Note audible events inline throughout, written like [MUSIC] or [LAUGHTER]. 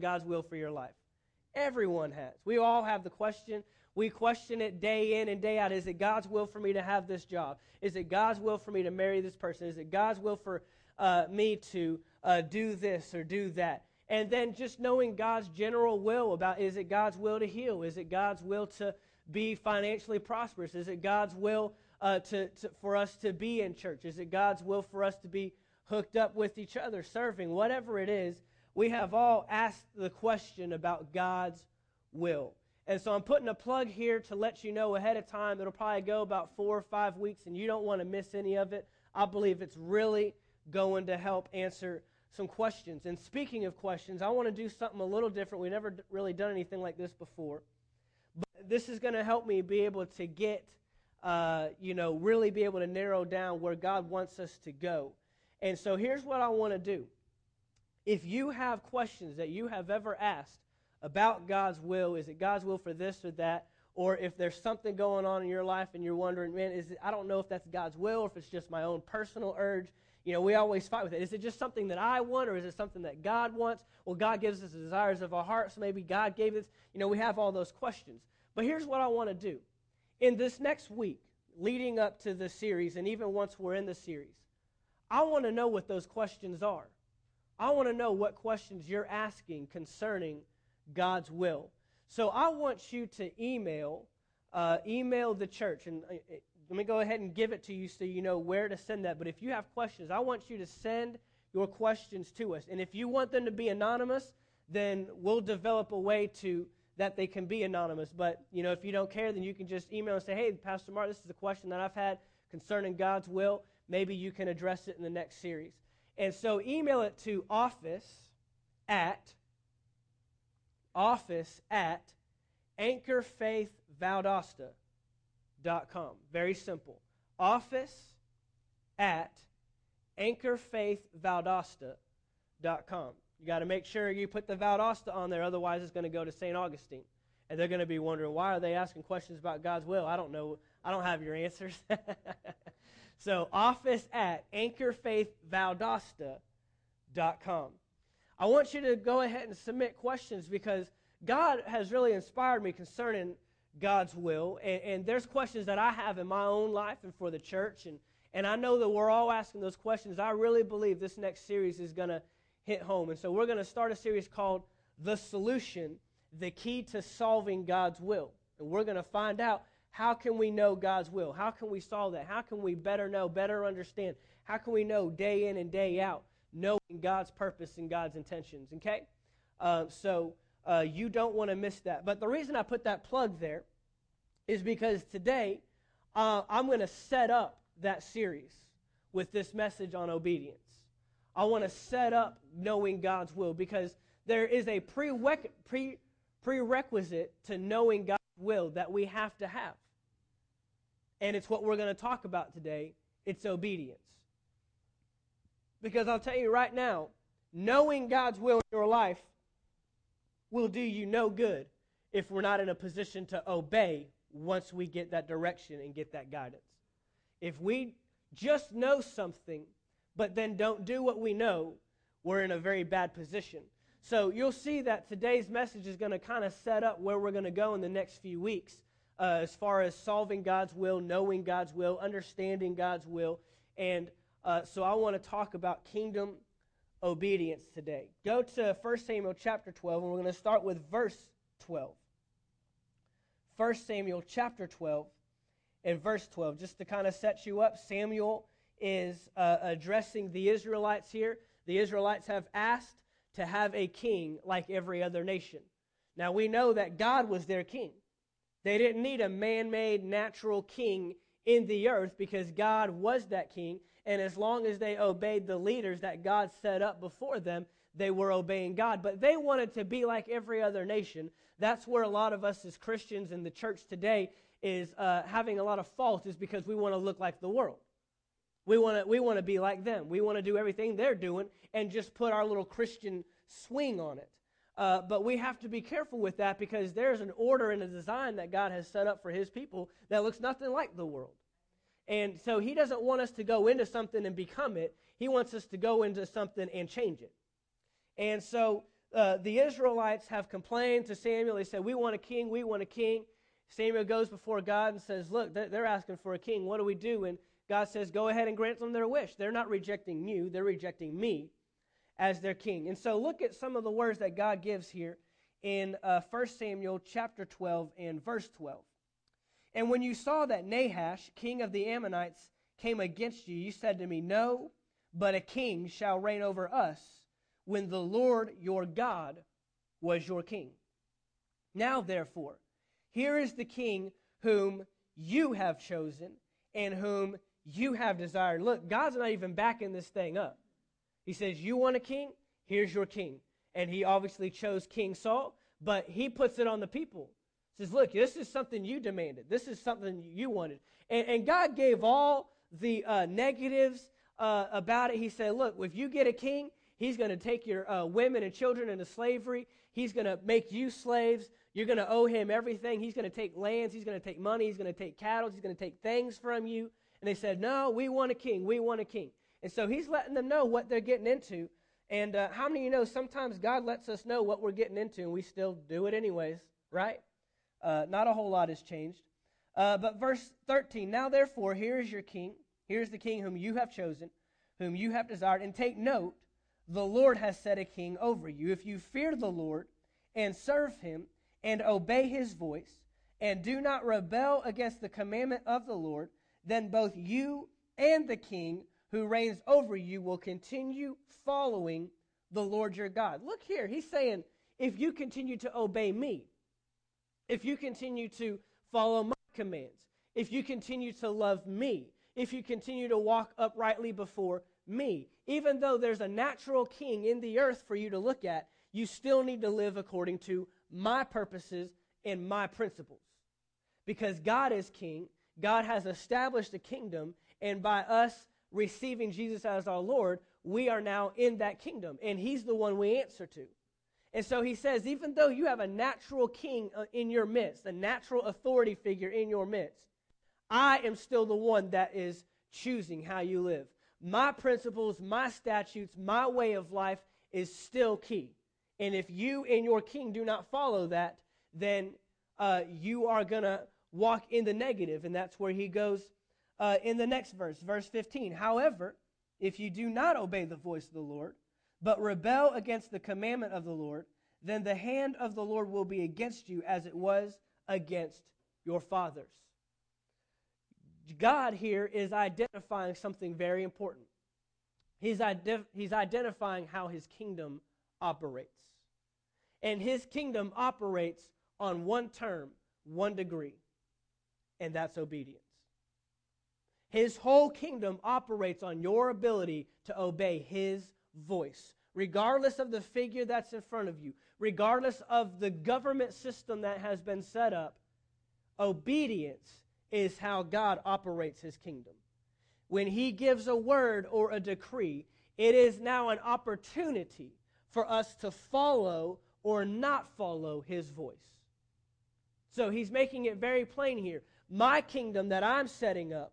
God's will for your life? Everyone has. We all have the question. We question it day in and day out. Is it God's will for me to have this job? Is it God's will for me to marry this person? Is it God's will for uh, me to uh, do this or do that? And then just knowing God's general will about is it God's will to heal? Is it God's will to be financially prosperous? Is it God's will uh, to, to, for us to be in church? Is it God's will for us to be hooked up with each other, serving? Whatever it is, we have all asked the question about God's will. And so I'm putting a plug here to let you know ahead of time. It'll probably go about four or five weeks, and you don't want to miss any of it. I believe it's really going to help answer some questions. And speaking of questions, I want to do something a little different. We've never really done anything like this before. But this is going to help me be able to get, uh, you know, really be able to narrow down where God wants us to go. And so here's what I want to do. If you have questions that you have ever asked about God's will, is it God's will for this or that? Or if there's something going on in your life and you're wondering, man, is it, I don't know if that's God's will or if it's just my own personal urge. You know, we always fight with it. Is it just something that I want or is it something that God wants? Well, God gives us the desires of our heart, so maybe God gave us. You know, we have all those questions. But here's what I want to do. In this next week, leading up to the series, and even once we're in the series, I want to know what those questions are. I want to know what questions you're asking concerning God's will. So I want you to email, uh, email the church, and uh, let me go ahead and give it to you so you know where to send that. But if you have questions, I want you to send your questions to us. And if you want them to be anonymous, then we'll develop a way to that they can be anonymous. But you know, if you don't care, then you can just email and say, "Hey, Pastor Mark, this is a question that I've had concerning God's will. Maybe you can address it in the next series." And so, email it to office at office at anchorfaithvaldosta.com. Very simple. Office at anchorfaithvaldosta.com. You got to make sure you put the Valdosta on there, otherwise it's going to go to St. Augustine. And they're going to be wondering, why are they asking questions about God's will? I don't know. I don't have your answers. [LAUGHS] so, office at anchorfaithvaldosta.com. I want you to go ahead and submit questions because God has really inspired me concerning God's will. And, and, there's questions that I have in my own life and for the church. And, and I know that we're all asking those questions. I really believe this next series is going to hit home. And so we're going to start a series called The Solution The Key to Solving God's Will. And we're going to find out how can we know God's will? How can we solve that? How can we better know, better understand? How can we know day in and day out, knowing God's purpose and God's intentions? Okay? Uh, so uh, you don't want to miss that. But the reason I put that plug there is because today uh, I'm going to set up that series with this message on obedience. I want to set up knowing God's will because there is a pre- prerequisite to knowing God's will that we have to have. And it's what we're going to talk about today it's obedience. Because I'll tell you right now, knowing God's will in your life will do you no good if we're not in a position to obey once we get that direction and get that guidance. If we just know something, but then don't do what we know, we're in a very bad position. So you'll see that today's message is going to kind of set up where we're going to go in the next few weeks uh, as far as solving God's will, knowing God's will, understanding God's will. And uh, so I want to talk about kingdom obedience today. Go to 1 Samuel chapter 12, and we're going to start with verse 12. 1 Samuel chapter 12 and verse 12, just to kind of set you up. Samuel is uh, addressing the Israelites here. The Israelites have asked to have a king like every other nation. Now we know that God was their king. They didn't need a man made natural king in the earth because God was that king. And as long as they obeyed the leaders that God set up before them, they were obeying God. But they wanted to be like every other nation. That's where a lot of us as Christians in the church today is uh, having a lot of fault, is because we want to look like the world. We want to we want to be like them. We want to do everything they're doing and just put our little Christian swing on it. Uh, but we have to be careful with that because there's an order and a design that God has set up for His people that looks nothing like the world. And so He doesn't want us to go into something and become it. He wants us to go into something and change it. And so uh, the Israelites have complained to Samuel. They said, We want a king, we want a king. Samuel goes before God and says, Look, they're asking for a king. What do we do? And God says, Go ahead and grant them their wish. They're not rejecting you, they're rejecting me as their king. And so look at some of the words that God gives here in uh, 1 Samuel chapter 12 and verse 12. And when you saw that Nahash, king of the Ammonites, came against you, you said to me, No, but a king shall reign over us when the Lord your God was your king. Now, therefore, here is the king whom you have chosen and whom you have desired. Look, God's not even backing this thing up. He says, You want a king? Here's your king. And he obviously chose King Saul, but he puts it on the people. He says, Look, this is something you demanded. This is something you wanted. And, and God gave all the uh, negatives uh, about it. He said, Look, if you get a king, he's going to take your uh, women and children into slavery. He's going to make you slaves. You're going to owe him everything. He's going to take lands. He's going to take money. He's going to take cattle. He's going to take things from you. And they said, No, we want a king. We want a king. And so he's letting them know what they're getting into. And uh, how many of you know sometimes God lets us know what we're getting into and we still do it anyways, right? Uh, not a whole lot has changed. Uh, but verse 13 Now therefore, here is your king. Here's the king whom you have chosen, whom you have desired. And take note, the Lord has set a king over you. If you fear the Lord and serve him and obey his voice and do not rebel against the commandment of the Lord, then both you and the king who reigns over you will continue following the Lord your God. Look here, he's saying, if you continue to obey me, if you continue to follow my commands, if you continue to love me, if you continue to walk uprightly before me, even though there's a natural king in the earth for you to look at, you still need to live according to my purposes and my principles. Because God is king, God has established a kingdom, and by us receiving Jesus as our Lord, we are now in that kingdom, and He's the one we answer to. And so he says, even though you have a natural king uh, in your midst, a natural authority figure in your midst, I am still the one that is choosing how you live. My principles, my statutes, my way of life is still key. And if you and your king do not follow that, then uh, you are going to walk in the negative. And that's where he goes uh, in the next verse, verse 15. However, if you do not obey the voice of the Lord, but rebel against the commandment of the Lord, then the hand of the Lord will be against you as it was against your fathers. God here is identifying something very important. He's, he's identifying how his kingdom operates. And his kingdom operates on one term, one degree, and that's obedience. His whole kingdom operates on your ability to obey his voice, regardless of the figure that's in front of you, regardless of the government system that has been set up. Obedience is how God operates his kingdom. When he gives a word or a decree, it is now an opportunity for us to follow or not follow his voice. So he's making it very plain here. My kingdom that I'm setting up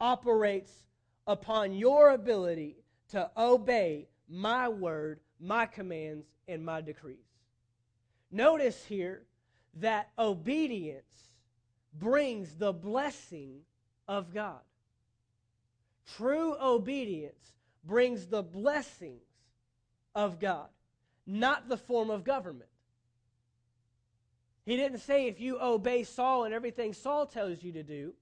operates upon your ability to obey my word, my commands, and my decrees. Notice here that obedience brings the blessing of God. True obedience brings the blessings of God, not the form of government. He didn't say if you obey Saul and everything Saul tells you to do.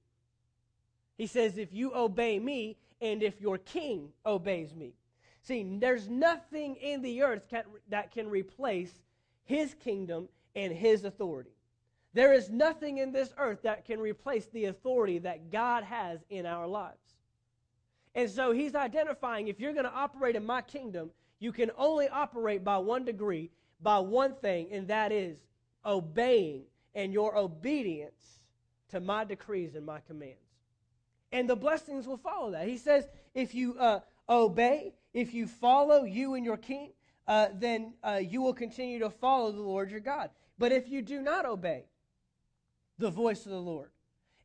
He says, if you obey me and if your king obeys me. See, there's nothing in the earth can, that can replace his kingdom and his authority. There is nothing in this earth that can replace the authority that God has in our lives. And so he's identifying if you're going to operate in my kingdom, you can only operate by one degree, by one thing, and that is obeying and your obedience to my decrees and my commands and the blessings will follow that. He says, if you uh, obey, if you follow you and your king, uh, then uh, you will continue to follow the Lord your God. But if you do not obey the voice of the Lord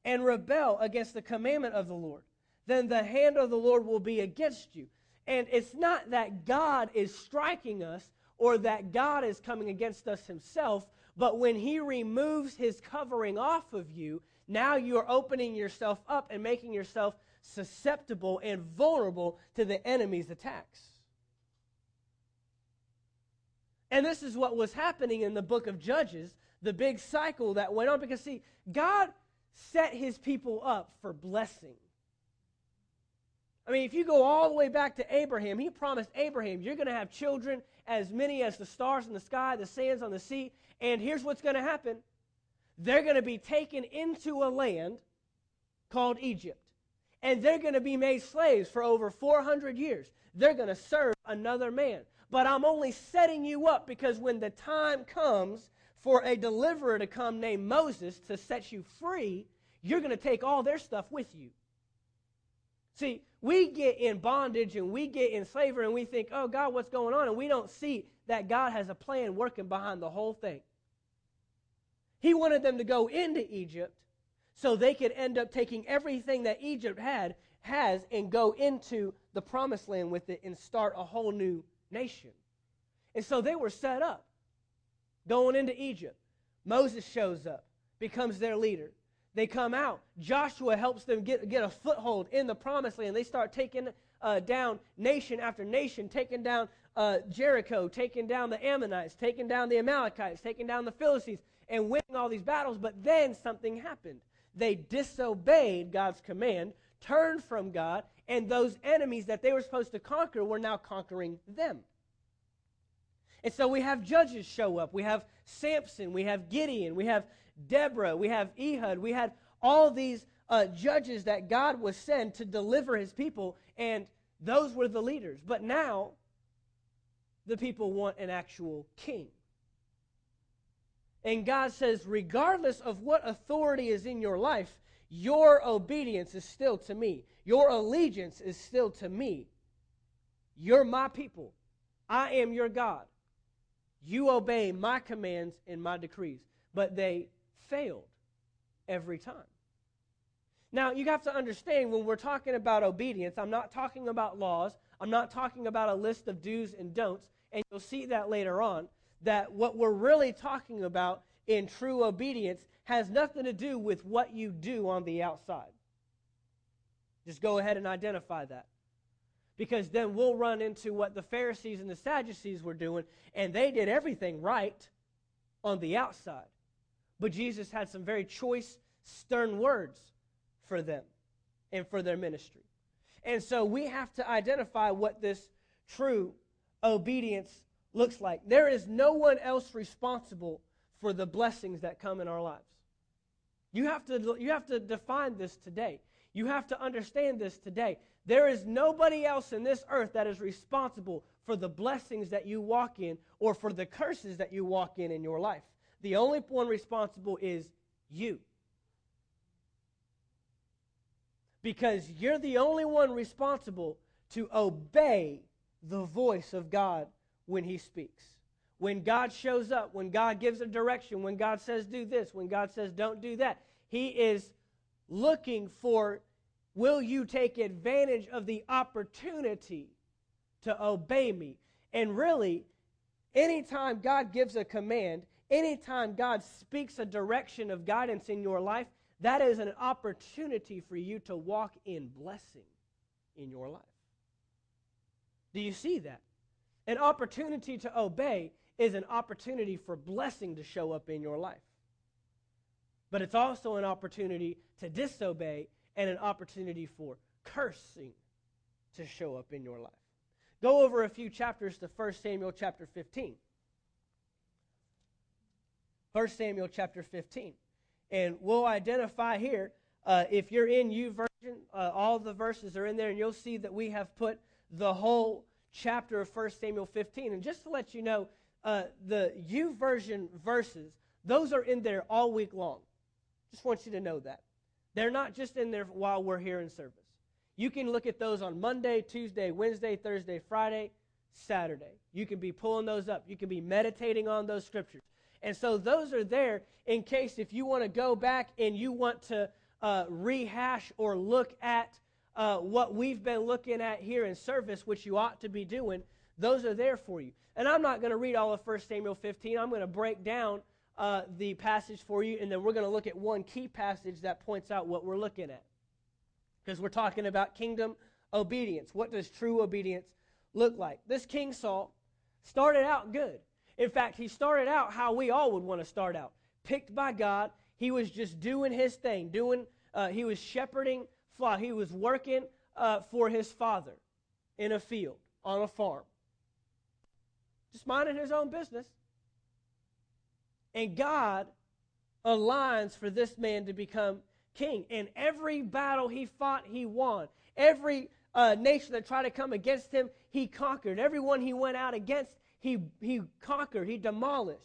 and rebel against the commandment of the Lord, then the hand of the Lord will be against you. And it's not that God is striking us or that God is coming against us himself. But when he removes his covering off of you, now you're opening yourself up and making yourself susceptible and vulnerable to the enemy's attacks. And this is what was happening in the book of Judges, the big cycle that went on. Because, see, God set his people up for blessing. I mean, if you go all the way back to Abraham, he promised Abraham, you're going to have children as many as the stars in the sky, the sands on the sea. And here's what's going to happen they're going to be taken into a land called Egypt. And they're going to be made slaves for over 400 years. They're going to serve another man. But I'm only setting you up because when the time comes for a deliverer to come named Moses to set you free, you're going to take all their stuff with you. See, we get in bondage and we get in slavery and we think, oh, God, what's going on? And we don't see that God has a plan working behind the whole thing. He wanted them to go into Egypt so they could end up taking everything that Egypt had has and go into the promised land with it and start a whole new nation. And so they were set up going into Egypt. Moses shows up, becomes their leader. They come out. Joshua helps them get, get a foothold in the promised land. They start taking uh, down nation after nation, taking down uh, Jericho, taking down the Ammonites, taking down the Amalekites, taking down the Philistines, and winning all these battles. But then something happened. They disobeyed God's command, turned from God, and those enemies that they were supposed to conquer were now conquering them. And so we have judges show up. We have Samson, we have Gideon, we have Deborah, we have Ehud, we had all these uh, judges that God was sent to deliver his people, and those were the leaders. But now, the people want an actual king. And God says, regardless of what authority is in your life, your obedience is still to me. Your allegiance is still to me. You're my people. I am your God. You obey my commands and my decrees. But they failed every time. Now, you have to understand when we're talking about obedience, I'm not talking about laws. I'm not talking about a list of do's and don'ts. And you'll see that later on that what we're really talking about in true obedience has nothing to do with what you do on the outside. Just go ahead and identify that. Because then we'll run into what the Pharisees and the Sadducees were doing, and they did everything right on the outside. But Jesus had some very choice, stern words for them and for their ministry. And so we have to identify what this true obedience looks like. There is no one else responsible for the blessings that come in our lives. You have to, you have to define this today. You have to understand this today. There is nobody else in this earth that is responsible for the blessings that you walk in or for the curses that you walk in in your life. The only one responsible is you. Because you're the only one responsible to obey the voice of God when he speaks. When God shows up, when God gives a direction, when God says do this, when God says don't do that, he is looking for will you take advantage of the opportunity to obey me? And really, anytime God gives a command, anytime God speaks a direction of guidance in your life, that is an opportunity for you to walk in blessing in your life. Do you see that? An opportunity to obey is an opportunity for blessing to show up in your life. But it's also an opportunity to disobey and an opportunity for cursing to show up in your life. Go over a few chapters to 1 Samuel chapter 15. 1 Samuel chapter 15. And we'll identify here, uh, if you're in YouVersion, uh, all the verses are in there, and you'll see that we have put the whole chapter of 1 Samuel 15. And just to let you know, uh, the YouVersion verses, those are in there all week long. Just want you to know that. They're not just in there while we're here in service. You can look at those on Monday, Tuesday, Wednesday, Thursday, Friday, Saturday. You can be pulling those up. You can be meditating on those scriptures. And so those are there in case if you want to go back and you want to uh, rehash or look at uh, what we've been looking at here in service, which you ought to be doing, Those are there for you. And I'm not going to read all of 1 Samuel 15. I'm going to break down uh, the passage for you, and then we're going to look at one key passage that points out what we're looking at. Because we're talking about kingdom obedience. What does true obedience look like? This King Saul started out good. In fact, he started out how we all would want to start out picked by God. He was just doing his thing, doing, uh, he was shepherding flock. He was working uh, for his father in a field, on a farm. Just minding his own business. And God aligns for this man to become king. And every battle he fought, he won. Every uh, nation that tried to come against him, he conquered. Everyone he went out against, he, he conquered, he demolished.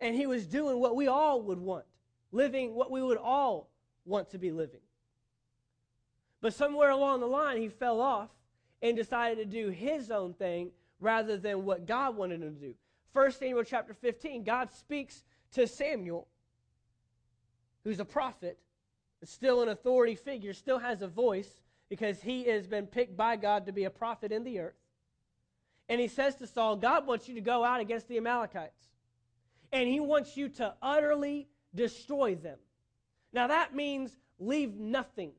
And he was doing what we all would want, living what we would all want to be living. But somewhere along the line, he fell off and decided to do his own thing rather than what God wanted him to do. 1 Samuel chapter 15, God speaks to Samuel, who's a prophet, still an authority figure, still has a voice because he has been picked by God to be a prophet in the earth. And he says to Saul, God wants you to go out against the Amalekites. And he wants you to utterly destroy them. Now that means leave nothing.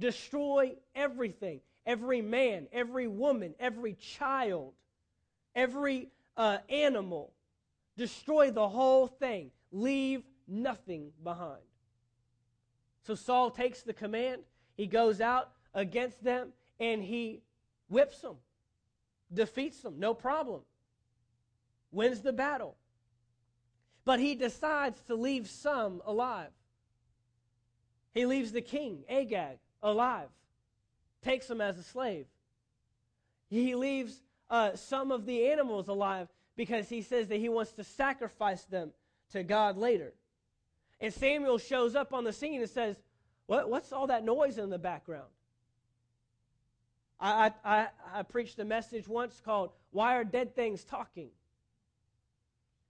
Destroy everything. Every man, every woman, every child, every uh, animal. Destroy the whole thing. Leave nothing behind. So Saul takes the command. He goes out against them and he whips them, defeats them, no problem, wins the battle. But he decides to leave some alive. He leaves the king, Agag, alive, takes him as a slave. He leaves uh, some of the animals alive because he says that he wants to sacrifice them to God later. And Samuel shows up on the scene and says, what, What's all that noise in the background? I, I, I preached a message once called, Why Are Dead Things Talking?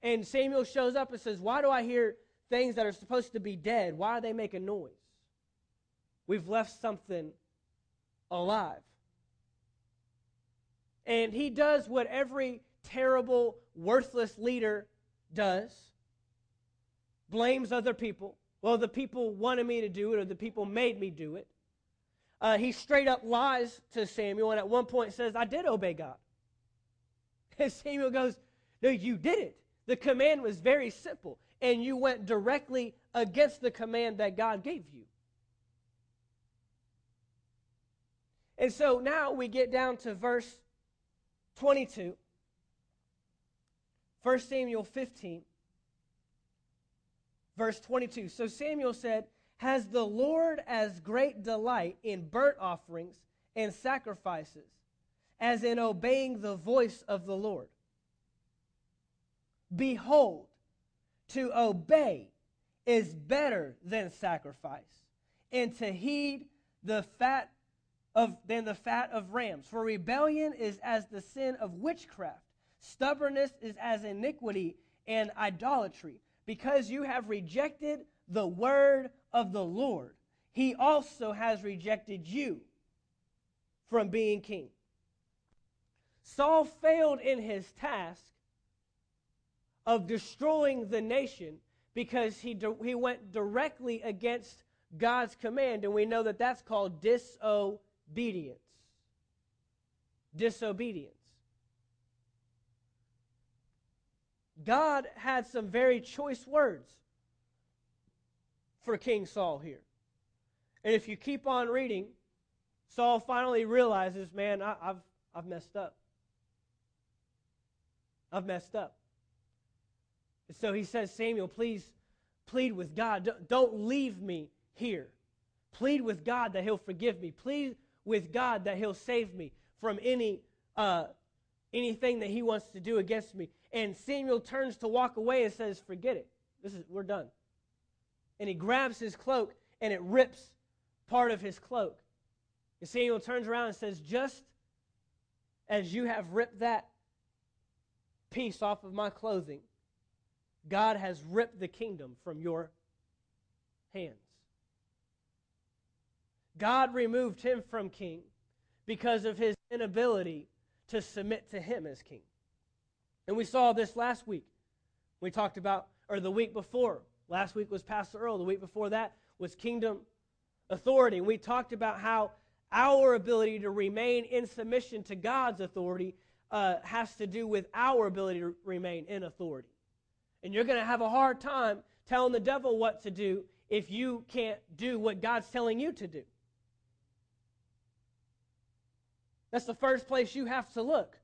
And Samuel shows up and says, Why do I hear things that are supposed to be dead? Why are they making noise? We've left something alive. And he does what every terrible, worthless leader does blames other people. Well, the people wanted me to do it, or the people made me do it. Uh, he straight up lies to Samuel, and at one point says, I did obey God. [LAUGHS] And Samuel goes, No, you didn't. The command was very simple, and you went directly against the command that God gave you. And so now we get down to verse 22, 1 Samuel 15, verse 22. So Samuel said, Has the Lord as great delight in burnt offerings and sacrifices as in obeying the voice of the Lord? Behold, to obey is better than sacrifice, and to heed the fat of, than the fat of rams. For rebellion is as the sin of witchcraft, stubbornness is as iniquity and idolatry. Because you have rejected the word of the Lord, he also has rejected you from being king. Saul failed in his task of destroying the nation because he, he went directly against God's command, and we know that that's called disobedience. Disobedience. God had some very choice words for King Saul here. And if you keep on reading, Saul finally realizes, man, I, have I've messed up. I've messed up. So he says, Samuel, please plead with God. Don't leave me here. Plead with God that he'll forgive me. Plead with God that He'll save me from any uh, anything that He wants to do against me. And Samuel turns to walk away and says, "Forget it. This is we're done." And he grabs his cloak and it rips part of his cloak. And Samuel turns around and says, "Just as you have ripped that piece off of my clothing, God has ripped the kingdom from your hands." God removed him from king because of his inability to submit to him as king. And we saw this last week. We talked about, or the week before. Last week was Pastor Earl. The week before that was kingdom authority. We talked about how our ability to remain in submission to God's authority uh, has to do with our ability to remain in authority. And you're going to have a hard time telling the devil what to do if you can't do what God's telling you to do. That's the first place you have to look.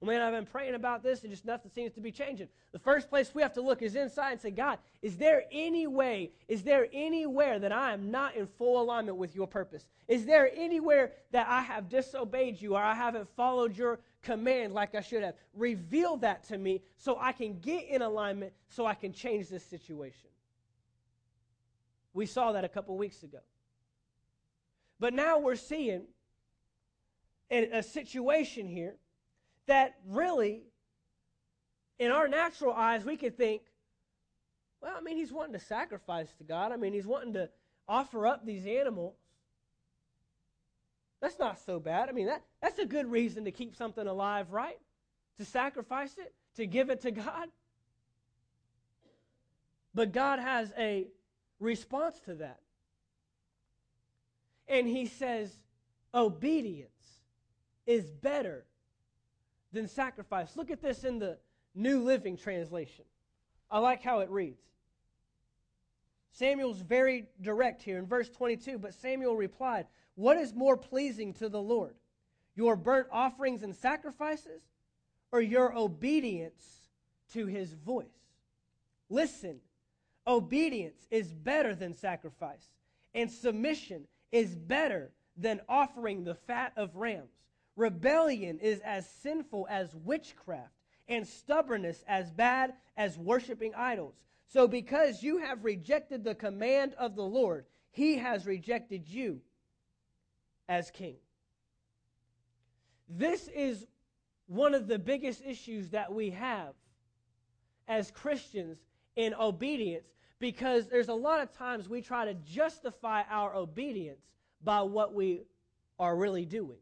Well, man, I've been praying about this and just nothing seems to be changing. The first place we have to look is inside and say, God, is there any way, is there anywhere that I am not in full alignment with your purpose? Is there anywhere that I have disobeyed you or I haven't followed your command like I should have? Reveal that to me so I can get in alignment so I can change this situation. We saw that a couple weeks ago. But now we're seeing a situation here that really, in our natural eyes, we could think, well, I mean, he's wanting to sacrifice to God. I mean, he's wanting to offer up these animals. That's not so bad. I mean, that, that's a good reason to keep something alive, right? To sacrifice it, to give it to God. But God has a response to that. And he says, obedience is better than sacrifice. Look at this in the New Living Translation. I like how it reads. Samuel's very direct here in verse 22, but Samuel replied, What is more pleasing to the Lord, your burnt offerings and sacrifices, or your obedience to his voice? Listen, obedience is better than sacrifice, and submission is better than offering the fat of rams. Rebellion is as sinful as witchcraft, and stubbornness as bad as worshiping idols. So, because you have rejected the command of the Lord, he has rejected you as king. This is one of the biggest issues that we have as Christians in obedience because there's a lot of times we try to justify our obedience by what we are really doing.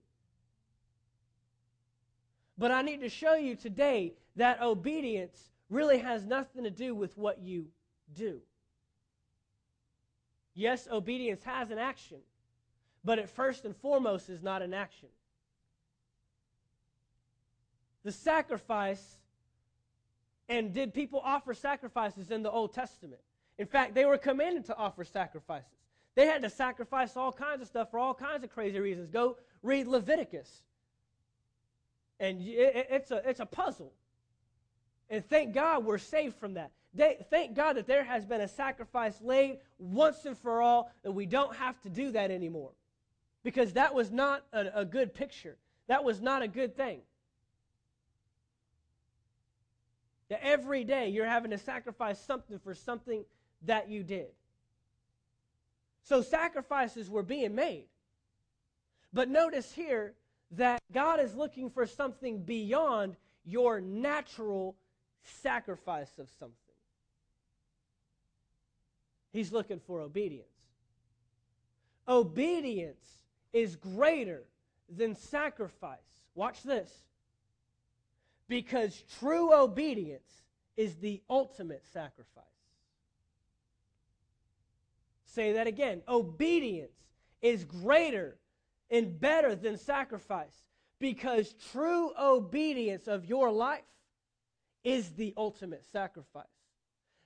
But I need to show you today that obedience really has nothing to do with what you do. Yes, obedience has an action, but it first and foremost is not an action. The sacrifice, and did people offer sacrifices in the Old Testament? In fact, they were commanded to offer sacrifices. They had to sacrifice all kinds of stuff for all kinds of crazy reasons. Go read Leviticus. And it's a, it's a puzzle. And thank God we're saved from that. They, thank God that there has been a sacrifice laid once and for all, that we don't have to do that anymore. Because that was not a, a good picture. That was not a good thing. That every day you're having to sacrifice something for something that you did. So sacrifices were being made. But notice here that God is looking for something beyond your natural sacrifice of something. He's looking for obedience. Obedience is greater than sacrifice. Watch this. Because true obedience is the ultimate sacrifice. Say that again. Obedience is greater and better than sacrifice because true obedience of your life is the ultimate sacrifice.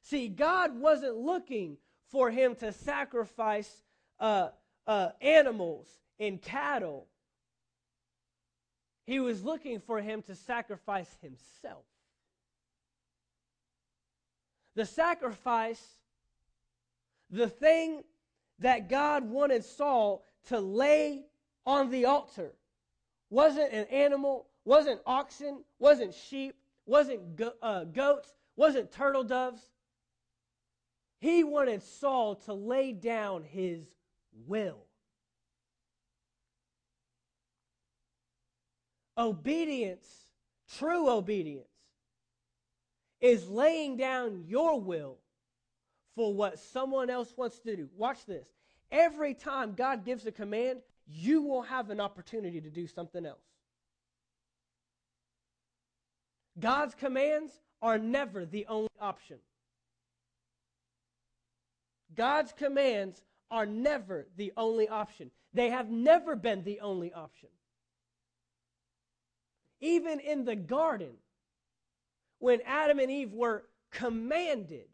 See, God wasn't looking for him to sacrifice uh, uh, animals and cattle. He was looking for him to sacrifice himself. The sacrifice, the thing that God wanted Saul to lay on the altar wasn't an animal, wasn't oxen, wasn't sheep, wasn't go- uh, goats, wasn't turtle doves. He wanted Saul to lay down his will. Obedience, true obedience, is laying down your will for what someone else wants to do. Watch this. Every time God gives a command, you will have an opportunity to do something else. God's commands are never the only option. God's commands are never the only option. They have never been the only option. Even in the garden, when Adam and Eve were commanded,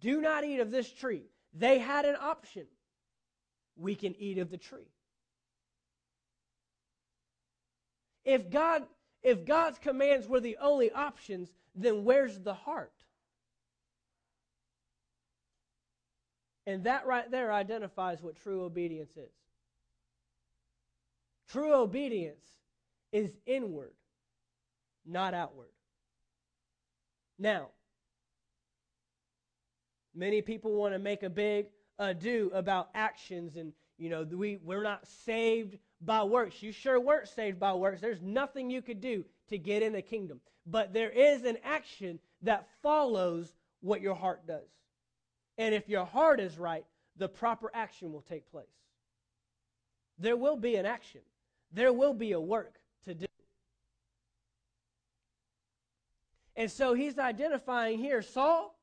do not eat of this tree, they had an option. We can eat of the tree. If God if God's commands were the only options, then where's the heart? And that right there identifies what true obedience is. True obedience is inward, not outward. Now, many people want to make a big ado about actions and, you know, we, we're not saved by works. You sure weren't saved by works. There's nothing you could do to get in the kingdom. But there is an action that follows what your heart does. And if your heart is right, the proper action will take place. There will be an action, there will be a work to do. And so he's identifying here Saul,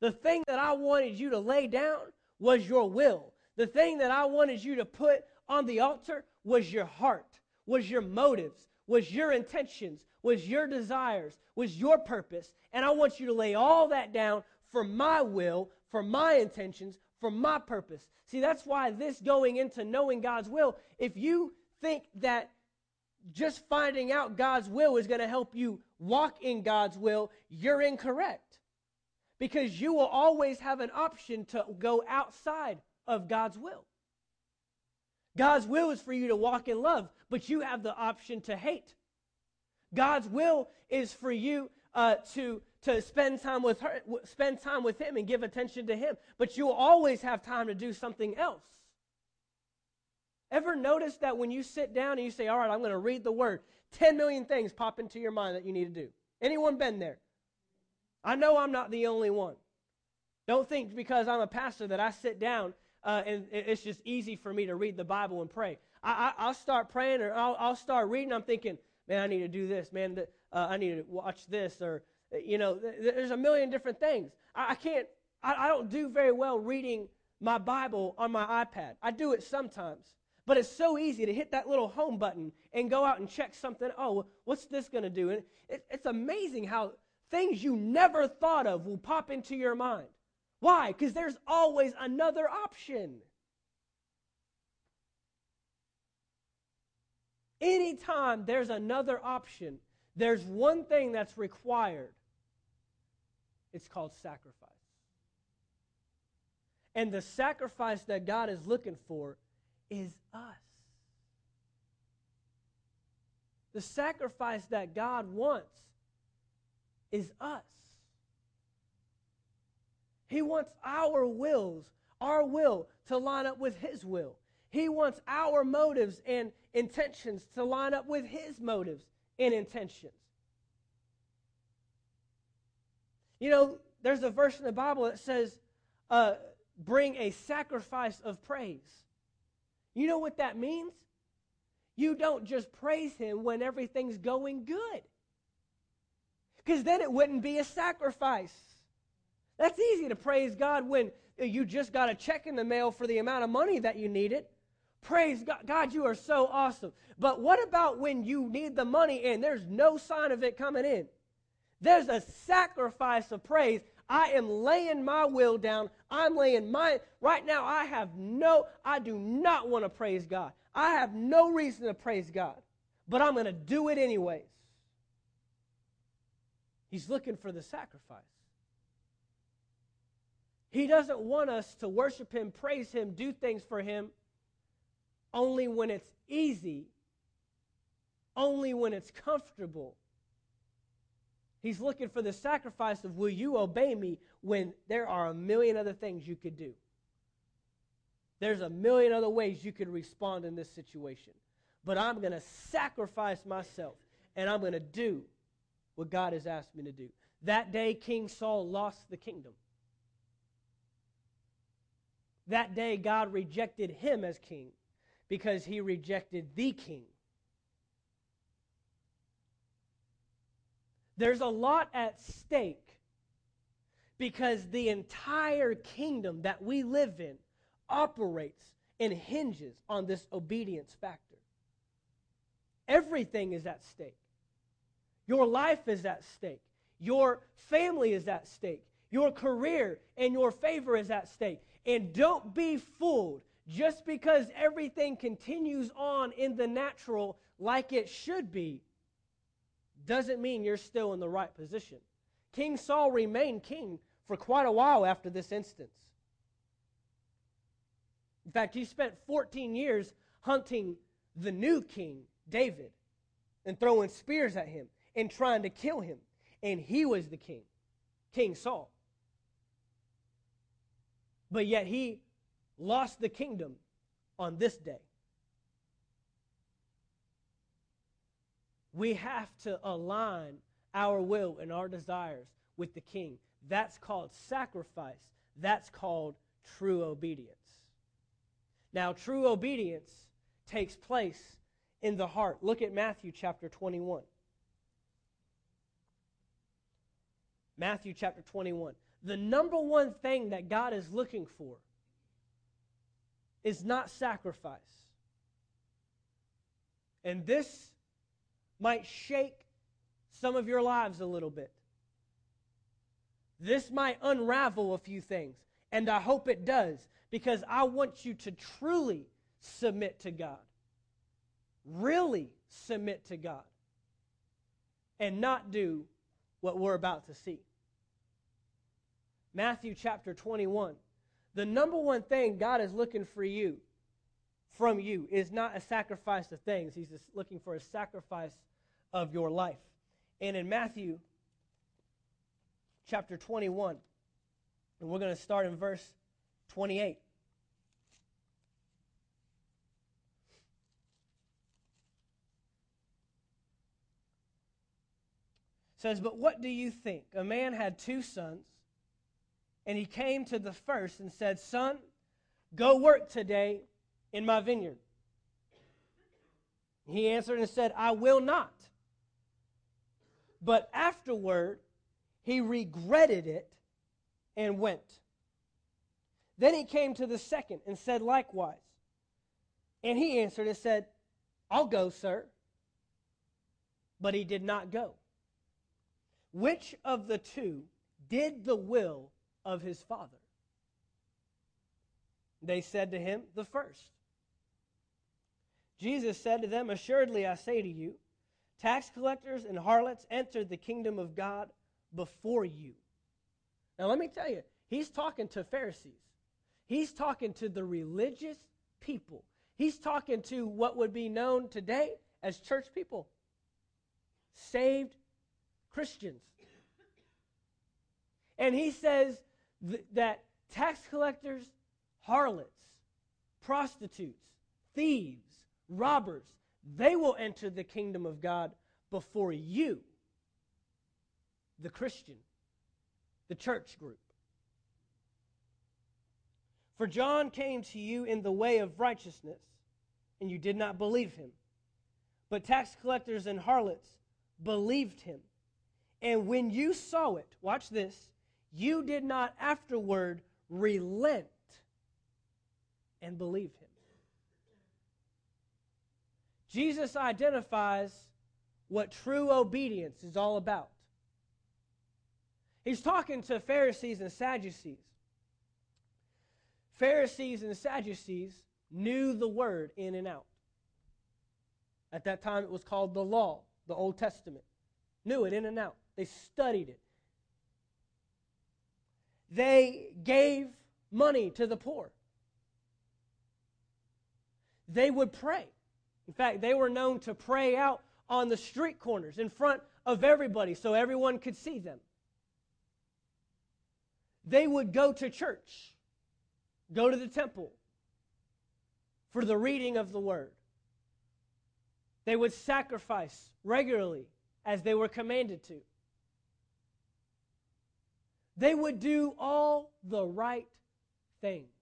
the thing that I wanted you to lay down was your will. The thing that I wanted you to put on the altar was your heart, was your motives, was your intentions, was your desires, was your purpose. And I want you to lay all that down for my will, for my intentions, for my purpose. See, that's why this going into knowing God's will, if you think that just finding out God's will is going to help you walk in God's will, you're incorrect. Because you will always have an option to go outside of God's will. God's will is for you to walk in love, but you have the option to hate. God's will is for you uh, to to spend time with her, spend time with him and give attention to him. But you'll always have time to do something else. Ever notice that when you sit down and you say, "All right, I'm going to read the word," 10 million things pop into your mind that you need to do. Anyone been there? I know I'm not the only one. Don't think because I'm a pastor that I sit down uh, and it's just easy for me to read the Bible and pray. I, will start praying or I'll, I'll, start reading. I'm thinking, man, I need to do this. Man, uh, I need to watch this or you know, there's a million different things. I, can't, I, I don't do very well reading my Bible on my iPad. I do it sometimes. But it's so easy to hit that little home button and go out and check something. Oh, what's this going to do? And it, it's amazing how things you never thought of will pop into your mind. Why? Because there's always another option. Anytime there's another option, there's one thing that's required it's called sacrifice. And the sacrifice that God is looking for is us. The sacrifice that God wants is us. He wants our wills, our will, to line up with His will. He wants our motives and intentions to line up with His motives and intentions. You know, there's a verse in the Bible that says, uh, bring a sacrifice of praise. You know what that means? You don't just praise Him when everything's going good. Because then it wouldn't be a sacrifice. That's easy to praise God when you just got a check in the mail for the amount of money that you needed. Praise God. God, you are so awesome. But what about when you need the money and there's no sign of it coming in? There's a sacrifice of praise. I am laying my will down. I'm laying my, right now, I have no, I do not want to praise God. I have no reason to praise God, but I'm going to do it anyways. He's looking for the sacrifice. He doesn't want us to worship Him, praise Him, do things for Him only when it's easy, only when it's comfortable, He's looking for the sacrifice of, will you obey me when there are a million other things you could do? There's a million other ways you could respond in this situation. But I'm going to sacrifice myself and I'm going to do what God has asked me to do. That day, King Saul lost the kingdom. That day, God rejected him as king because he rejected the king. There's a lot at stake because the entire kingdom that we live in operates and hinges on this obedience factor. Everything is at stake. Your life is at stake. Your family is at stake. Your career and your favor is at stake. And don't be fooled just because everything continues on in the natural like it should be doesn't mean you're still in the right position. King Saul remained king for quite a while after this instance. In fact, he spent 14 years hunting the new king, David, and throwing spears at him and trying to kill him. And he was the king, King Saul. But yet he lost the kingdom on this day. We have to align our will and our desires with the king. That's called sacrifice. That's called true obedience. Now, true obedience takes place in the heart. Look at Matthew chapter 21. Matthew chapter 21. The number one thing that God is looking for is not sacrifice. And this might shake some of your lives a little bit. This might unravel a few things, and I hope it does because I want you to truly submit to God. Really submit to God. And not do what we're about to see. Matthew chapter 21. The number one thing God is looking for you, from you, is not a sacrifice of things. He's looking for a sacrifice of your life. And in Matthew chapter 21, and we're going to start in verse 28. says, But what do you think? A man had two sons, and he came to the first and said, Son, go work today in my vineyard. He answered and said, I will not. But afterward, he regretted it and went. Then he came to the second and said likewise. And he answered and said, I'll go, sir. But he did not go. Which of the two did the will of his father? They said to him, The first. Jesus said to them, Assuredly I say to you, tax collectors and harlots entered the kingdom of God before you. Now, let me tell you, he's talking to Pharisees. He's talking to the religious people. He's talking to what would be known today as church people, saved Christians. And he says th- that tax collectors, harlots, prostitutes, thieves, robbers, they will enter the kingdom of God before you, the Christian, the church group. For John came to you in the way of righteousness, and you did not believe him. But tax collectors and harlots believed him. And when you saw it, watch this, you did not afterward relent and believe him. Jesus identifies what true obedience is all about. He's talking to Pharisees and Sadducees. Pharisees and Sadducees knew the word in and out. At that time, it was called the law, the Old Testament. Knew it in and out. They studied it. They gave money to the poor. They would pray. In fact, they were known to pray out on the street corners in front of everybody so everyone could see them. They would go to church, go to the temple for the reading of the word. They would sacrifice regularly as they were commanded to. They would do all the right things.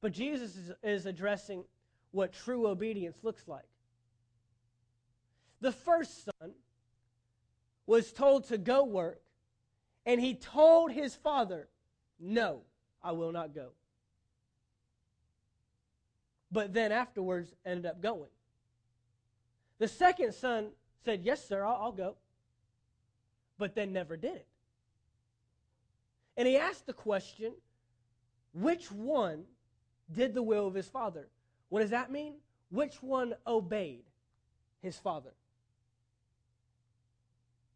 But Jesus is, is addressing what true obedience looks like. The first son was told to go work, and he told his father, No, I will not go. But then afterwards ended up going. The second son said, Yes, sir, I'll, I'll go. But then never did it. And he asked the question which one did the will of his father? What does that mean? Which one obeyed his father?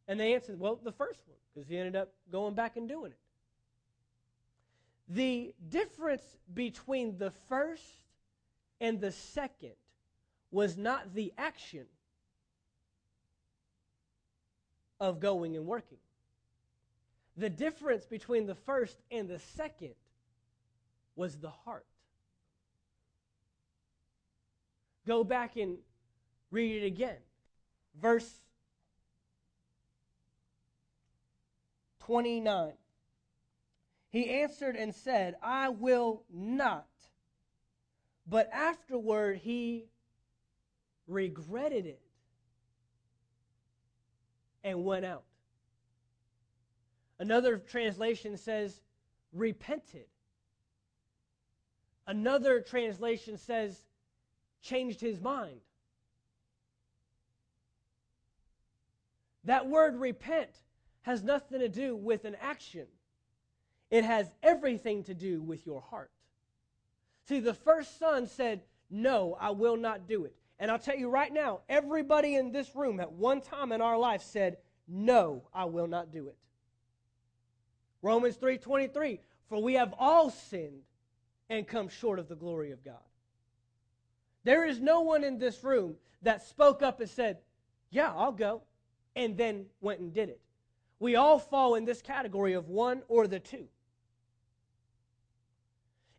And they answered, well, the first one, because he ended up going back and doing it. The difference between the first and the second was not the action of going and working. The difference between the first and the second was the heart. Go back and read it again. Verse 29. He answered and said, I will not. But afterward he regretted it and went out. Another translation says, repented. Another translation says, changed his mind. That word repent has nothing to do with an action, it has everything to do with your heart. See, the first son said, No, I will not do it. And I'll tell you right now, everybody in this room at one time in our life said, No, I will not do it. Romans 3:23, for we have all sinned and come short of the glory of God. There is no one in this room that spoke up and said, Yeah, I'll go, and then went and did it. We all fall in this category of one or the two.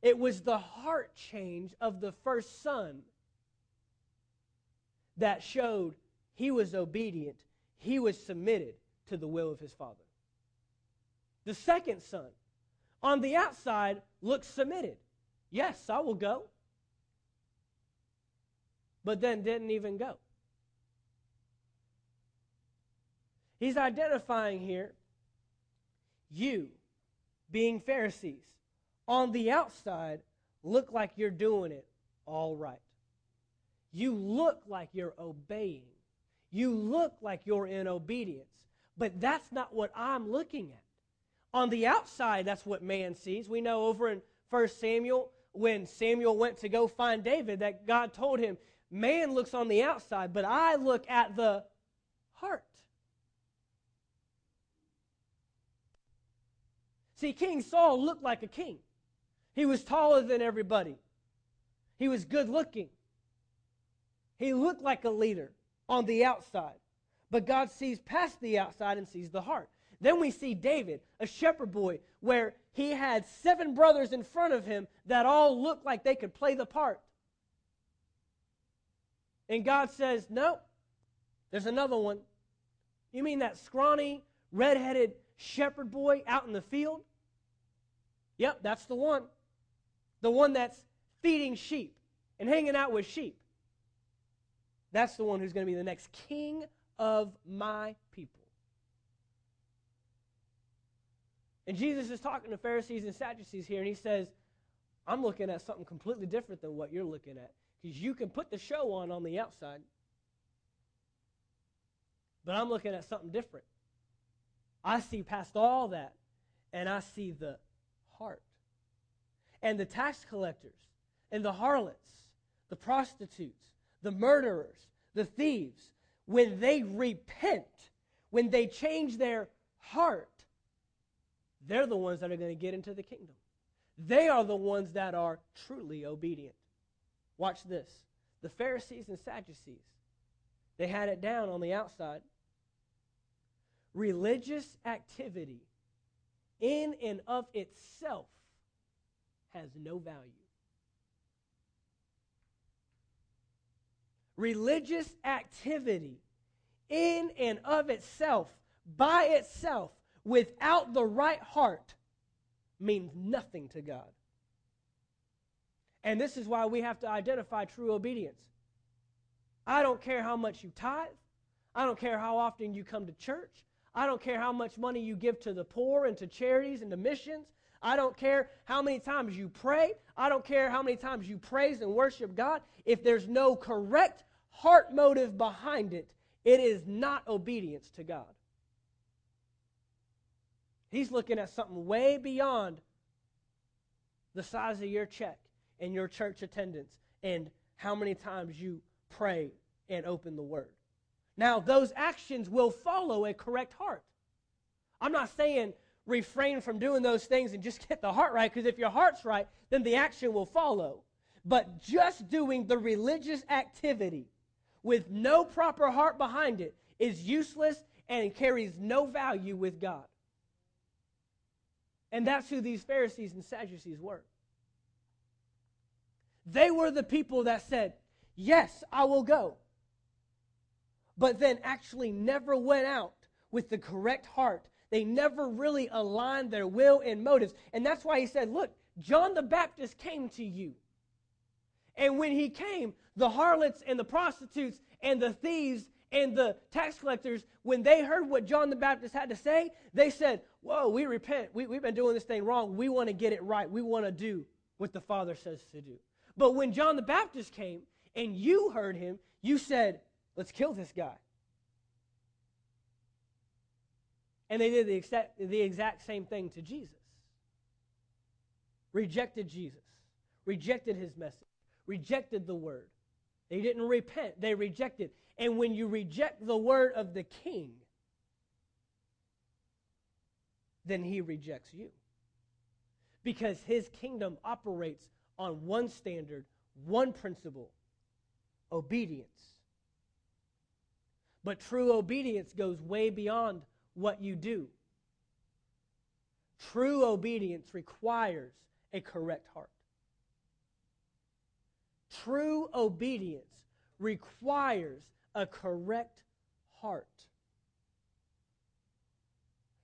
It was the heart change of the first son that showed he was obedient, he was submitted to the will of his father. The second son, on the outside, looks submitted. Yes, I will go. But then didn't even go. He's identifying here you, being Pharisees, on the outside, look like you're doing it all right. You look like you're obeying. You look like you're in obedience. But that's not what I'm looking at. On the outside, that's what man sees. We know over in 1 Samuel, when Samuel went to go find David, that God told him, Man looks on the outside, but I look at the heart. See, King Saul looked like a king. He was taller than everybody. He was good looking. He looked like a leader on the outside. But God sees past the outside and sees the heart. Then we see David, a shepherd boy, where he had seven brothers in front of him that all looked like they could play the part. And God says, No, there's another one. You mean that scrawny, red-headed shepherd boy out in the field? Yep, that's the one. The one that's feeding sheep and hanging out with sheep. That's the one who's going to be the next king of my people. And Jesus is talking to Pharisees and Sadducees here, and he says, I'm looking at something completely different than what you're looking at. Because you can put the show on on the outside, but I'm looking at something different. I see past all that, and I see the heart. And the tax collectors, and the harlots, the prostitutes, the murderers, the thieves, when they repent, when they change their heart, they're the ones that are going to get into the kingdom. They are the ones that are truly obedient. Watch this. The Pharisees and Sadducees, they had it down on the outside. Religious activity in and of itself has no value. Religious activity in and of itself, by itself, without the right heart means nothing to God. And this is why we have to identify true obedience. I don't care how much you tithe. I don't care how often you come to church. I don't care how much money you give to the poor and to charities and to missions. I don't care how many times you pray. I don't care how many times you praise and worship God. If there's no correct heart motive behind it, it is not obedience to God. He's looking at something way beyond the size of your check and your church attendance and how many times you pray and open the Word. Now, those actions will follow a correct heart. I'm not saying refrain from doing those things and just [LAUGHS] get the heart right, because if your heart's right, then the action will follow. But just doing the religious activity with no proper heart behind it is useless and carries no value with God. And that's who these Pharisees and Sadducees were. They were the people that said, Yes, I will go. But then actually never went out with the correct heart. They never really aligned their will and motives. And that's why he said, Look, John the Baptist came to you. And when he came, the harlots and the prostitutes and the thieves and the tax collectors, when they heard what John the Baptist had to say, they said, Whoa, we repent. We, we've been doing this thing wrong. We want to get it right. We want to do what the Father says to do. But when John the Baptist came and you heard him, you said, Let's kill this guy. And they did the exact, the exact same thing to Jesus. Rejected Jesus, rejected his message, rejected the word. They didn't repent, they rejected. And when you reject the word of the king, then he rejects you. Because his kingdom operates on one standard, one principle obedience. But true obedience goes way beyond what you do. True obedience requires a correct heart. True obedience requires a correct heart.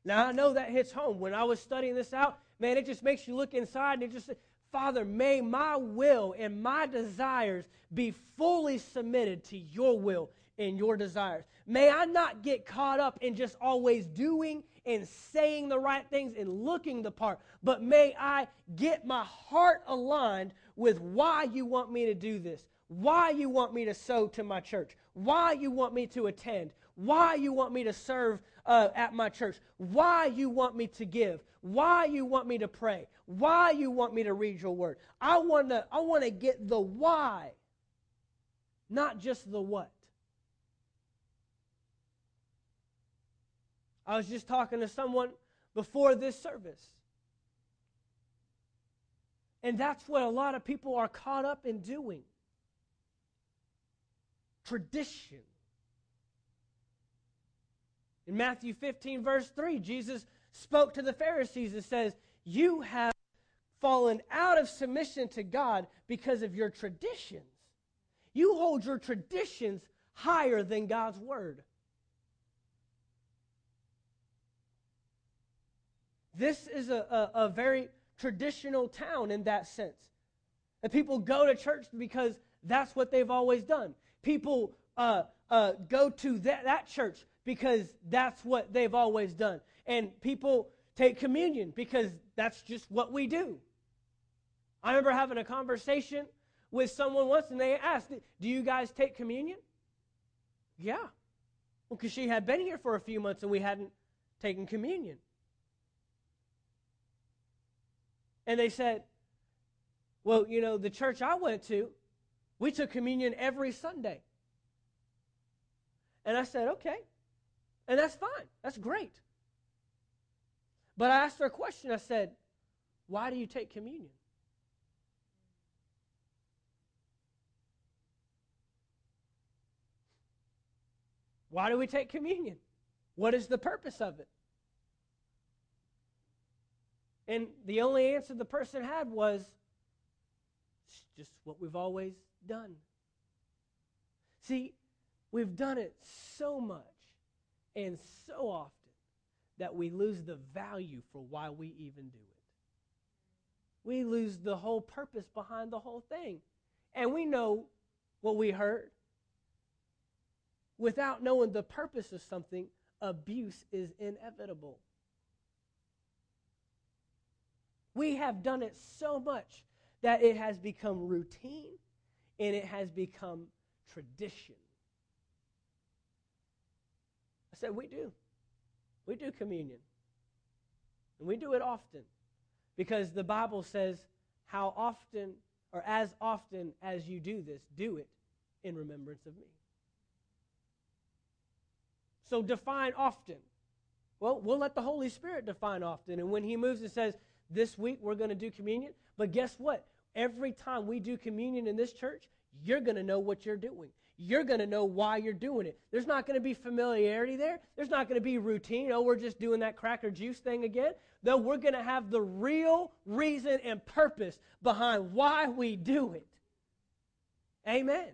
Now, I know that hits home. When I was studying this out, man, it just makes you look inside and it just Father, may my will and my desires be fully submitted to your will and your desires. May I not get caught up in just always doing and saying the right things and looking the part, but may I get my heart aligned with why you want me to do this, why you want me to sow to my church, why you want me to attend, why you want me to serve uh, at my church, why you want me to give, why you want me to pray, why you want me to read your word. I want to I want to get the why, not just the what. I was just talking to someone before this service. And that's what a lot of people are caught up in doing. Tradition. In Matthew 15, verse 3, Jesus spoke to the Pharisees and says, You have fallen out of submission to God because of your traditions. You hold your traditions higher than God's word. This is a, a, a very traditional town in that sense. And people go to church because that's what they've always done. People uh, uh, go to that, that church because that's what they've always done. And people take communion because that's just what we do. I remember having a conversation with someone once and they asked, Do you guys take communion? Yeah. Well, because she had been here for a few months and we hadn't taken communion. And they said, Well, you know, the church I went to, we took communion every Sunday. And I said, Okay. And that's fine. That's great. But I asked her a question. I said, Why do you take communion? Why do we take communion? What is the purpose of it? And the only answer the person had was just what we've always done. See, we've done it so much and so often that we lose the value for why we even do it. We lose the whole purpose behind the whole thing. And we know what we heard. Without knowing the purpose of something, abuse is inevitable. We have done it so much that it has become routine and it has become tradition. Said, we do. We do communion. And we do it often because the Bible says, how often or as often as you do this, do it in remembrance of me. So define often. Well, we'll let the Holy Spirit define often. And when He moves and says, this week we're going to do communion, but guess what? Every time we do communion in this church, you're going to know what you're doing. You're going to know why you're doing it. There's not going to be familiarity there. There's not going to be routine. Oh, we're just doing that cracker juice thing again. No, we're going to have the real reason and purpose behind why we do it. Amen.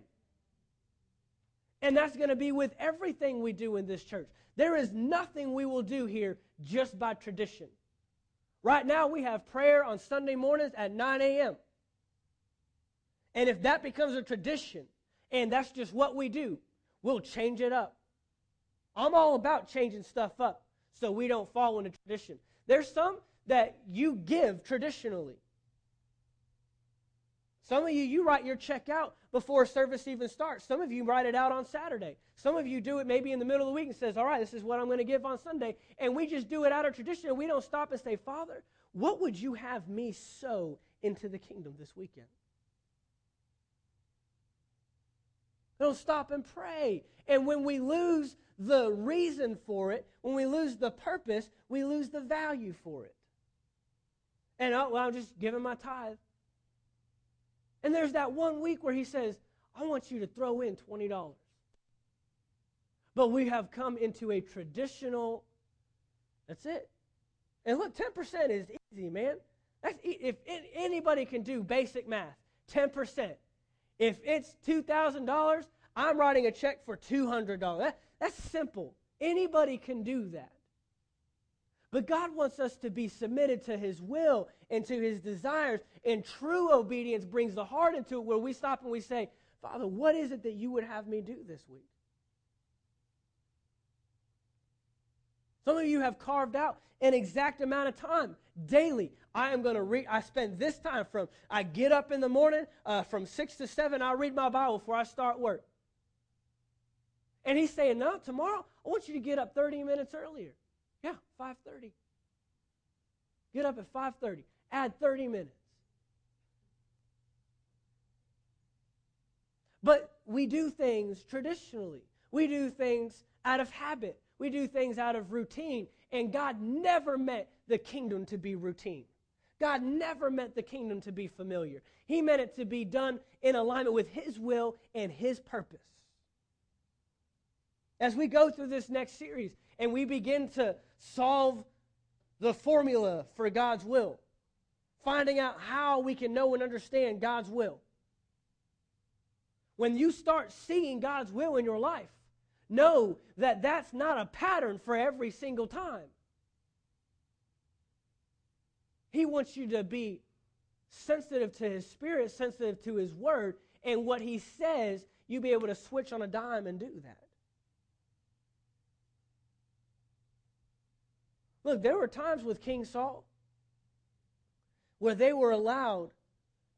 And that's going to be with everything we do in this church. There is nothing we will do here just by tradition. Right now, we have prayer on Sunday mornings at 9 a.m. And if that becomes a tradition, and that's just what we do, we'll change it up. I'm all about changing stuff up so we don't fall into tradition. There's some that you give traditionally. Some of you, you write your check out before service even starts. Some of you write it out on Saturday. Some of you do it maybe in the middle of the week and says, all right, this is what I'm going to give on Sunday. And we just do it out of tradition. And we don't stop and say, Father, what would you have me sow into the kingdom this weekend? Don't stop and pray. And when we lose the reason for it, when we lose the purpose, we lose the value for it. And oh, well, I'm just giving my tithe. And there's that one week where he says, I want you to throw in $20. But we have come into a traditional, that's it. And look, 10% is easy, man. That's, if anybody can do basic math, 10%. If it's $2,000, I'm writing a check for $200. That, that's simple. Anybody can do that. But God wants us to be submitted to His will and to His desires. And true obedience brings the heart into it where we stop and we say, Father, what is it that you would have me do this week? Some of you have carved out an exact amount of time daily. I am going to read, I spend this time from, I get up in the morning, uh, from 6 to 7, I read my Bible before I start work. And he's saying, no, tomorrow, I want you to get up 30 minutes earlier. Yeah, 5:30. Get up at 5:30. Add 30 minutes. But we do things traditionally. We do things out of habit. We do things out of routine. And God never meant the kingdom to be routine. God never meant the kingdom to be familiar. He meant it to be done in alignment with His will and His purpose. As we go through this next series and we begin to solve the formula for God's will, finding out how we can know and understand God's will. When you start seeing God's will in your life, know that that's not a pattern for every single time. He wants you to be sensitive to His Spirit, sensitive to His Word, and what He says, you be able to switch on a dime and do that. Look, there were times with King Saul where they were allowed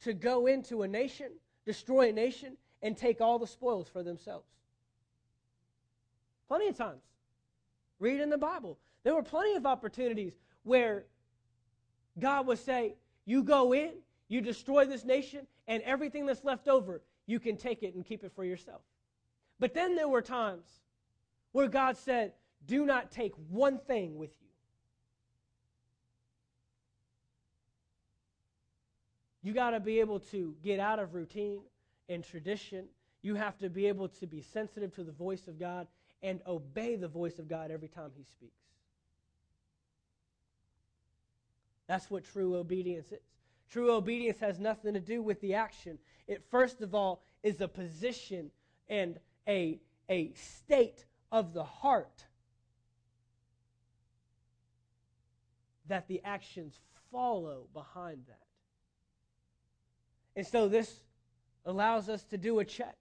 to go into a nation, destroy a nation, and take all the spoils for themselves. Plenty of times. Read in the Bible. There were plenty of opportunities where God would say, You go in, you destroy this nation, and everything that's left over, you can take it and keep it for yourself. But then there were times where God said, Do not take one thing with you. You got to be able to get out of routine and tradition. You have to be able to be sensitive to the voice of God and obey the voice of God every time He speaks. That's what true obedience is. True obedience has nothing to do with the action. It, first of all, is a position and a, a state of the heart that the actions follow behind that. And so this allows us to do a check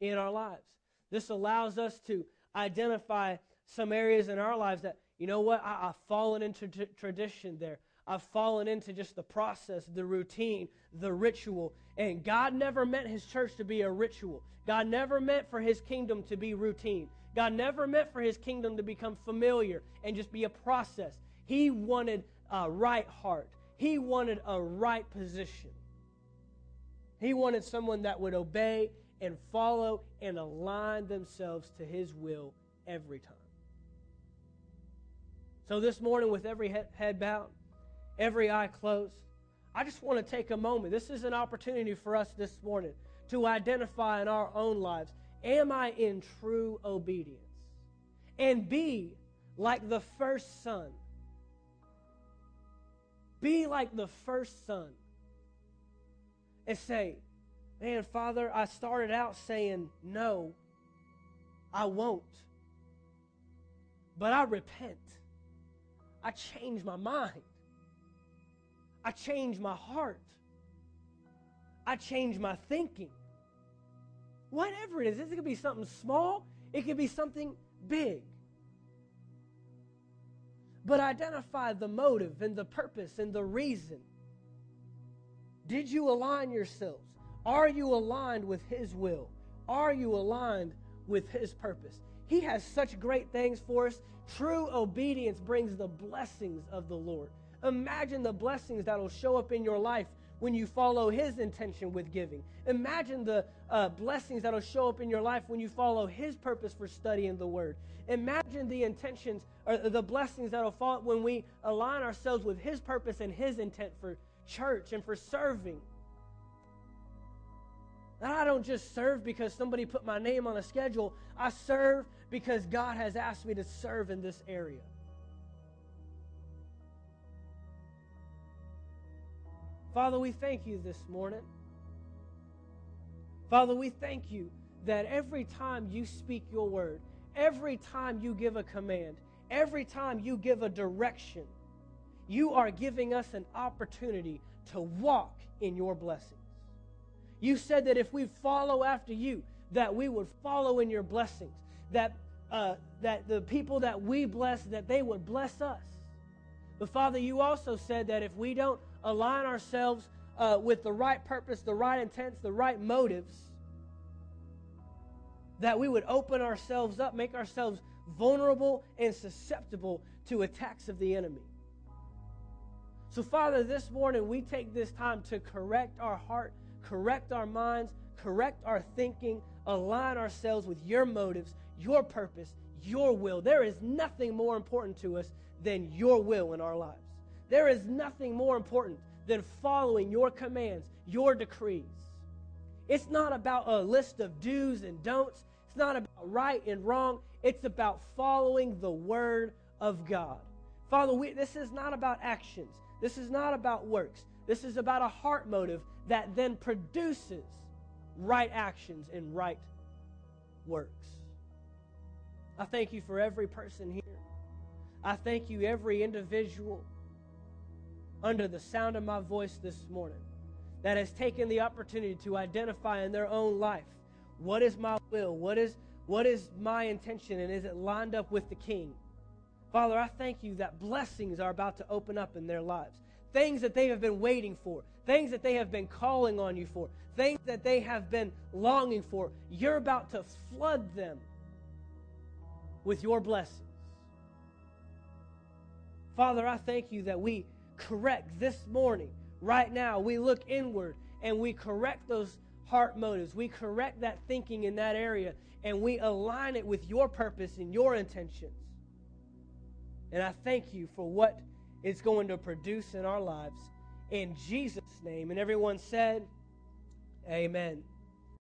in our lives. This allows us to identify some areas in our lives that, you know what, I, have fallen into t- tradition there. I've fallen into just the process, the routine, the ritual. And God never meant His church to be a ritual. God never meant for His kingdom to be routine. God never meant for His kingdom to become familiar and just be a process. He wanted a right heart, He wanted a right position. He wanted someone that would obey and follow and align themselves to His will every time. So, this morning, with every head bowed, every eye closed, I just want to take a moment. This is an opportunity for us this morning to identify in our own lives am I in true obedience? And be like the first son. Be like the first son. And say, man, Father, I started out saying no, I won't. But I repent. I change my mind. I change my heart. I change my thinking. Whatever it is, it could be something small, it could be something big. But identify the motive and the purpose and the reason. Did you align yourselves? Are you aligned with His will? Are you aligned with His purpose? He has such great things for us. True obedience brings the blessings of the Lord. Imagine the blessings that will show up in your life when you follow His intention with giving. Imagine the uh, blessings that will show up in your life when you follow His purpose for studying the Word. Imagine the intentions or the blessings that will fall when we align ourselves with His purpose and His intent for church and for serving. And I don't just serve because somebody put my name on a schedule. I serve because God has asked me to serve in this area. Father, we thank you this morning. Father, we thank you that every time you speak your word, every time you give a command, every time you give a direction, you are giving us an opportunity to walk in your blessings. You said that if we follow after you, that we would follow in your blessings, that, uh, that the people that we bless, that they would bless us. But Father, you also said that if we don't align ourselves uh, with the right purpose, the right intents, the right motives, that we would open ourselves up, make ourselves vulnerable and susceptible to attacks of the enemy. So, Father, this morning we take this time to correct our heart, correct our minds, correct our thinking, align ourselves with your motives, your purpose, your will. There is nothing more important to us than your will in our lives. There is nothing more important than following your commands, your decrees. It's not about a list of do's and don'ts. It's not about right and wrong. It's about following the word of God. Father, we, this is not about actions. This is not about works. This is about a heart motive that then produces right actions and right works. I thank you for every person here. I thank you, every individual under the sound of my voice this morning that has taken the opportunity to identify in their own life what is my will, what is, what is my intention, and is it lined up with the King? Father, I thank you that blessings are about to open up in their lives. Things that they have been waiting for, things that they have been calling on you for, things that they have been longing for. You're about to flood them with your blessings. Father, I thank you that we correct this morning, right now. We look inward and we correct those heart motives. We correct that thinking in that area and we align it with your purpose and your intentions. And I thank you for what it's going to produce in our lives. In Jesus' name. And everyone said, Amen.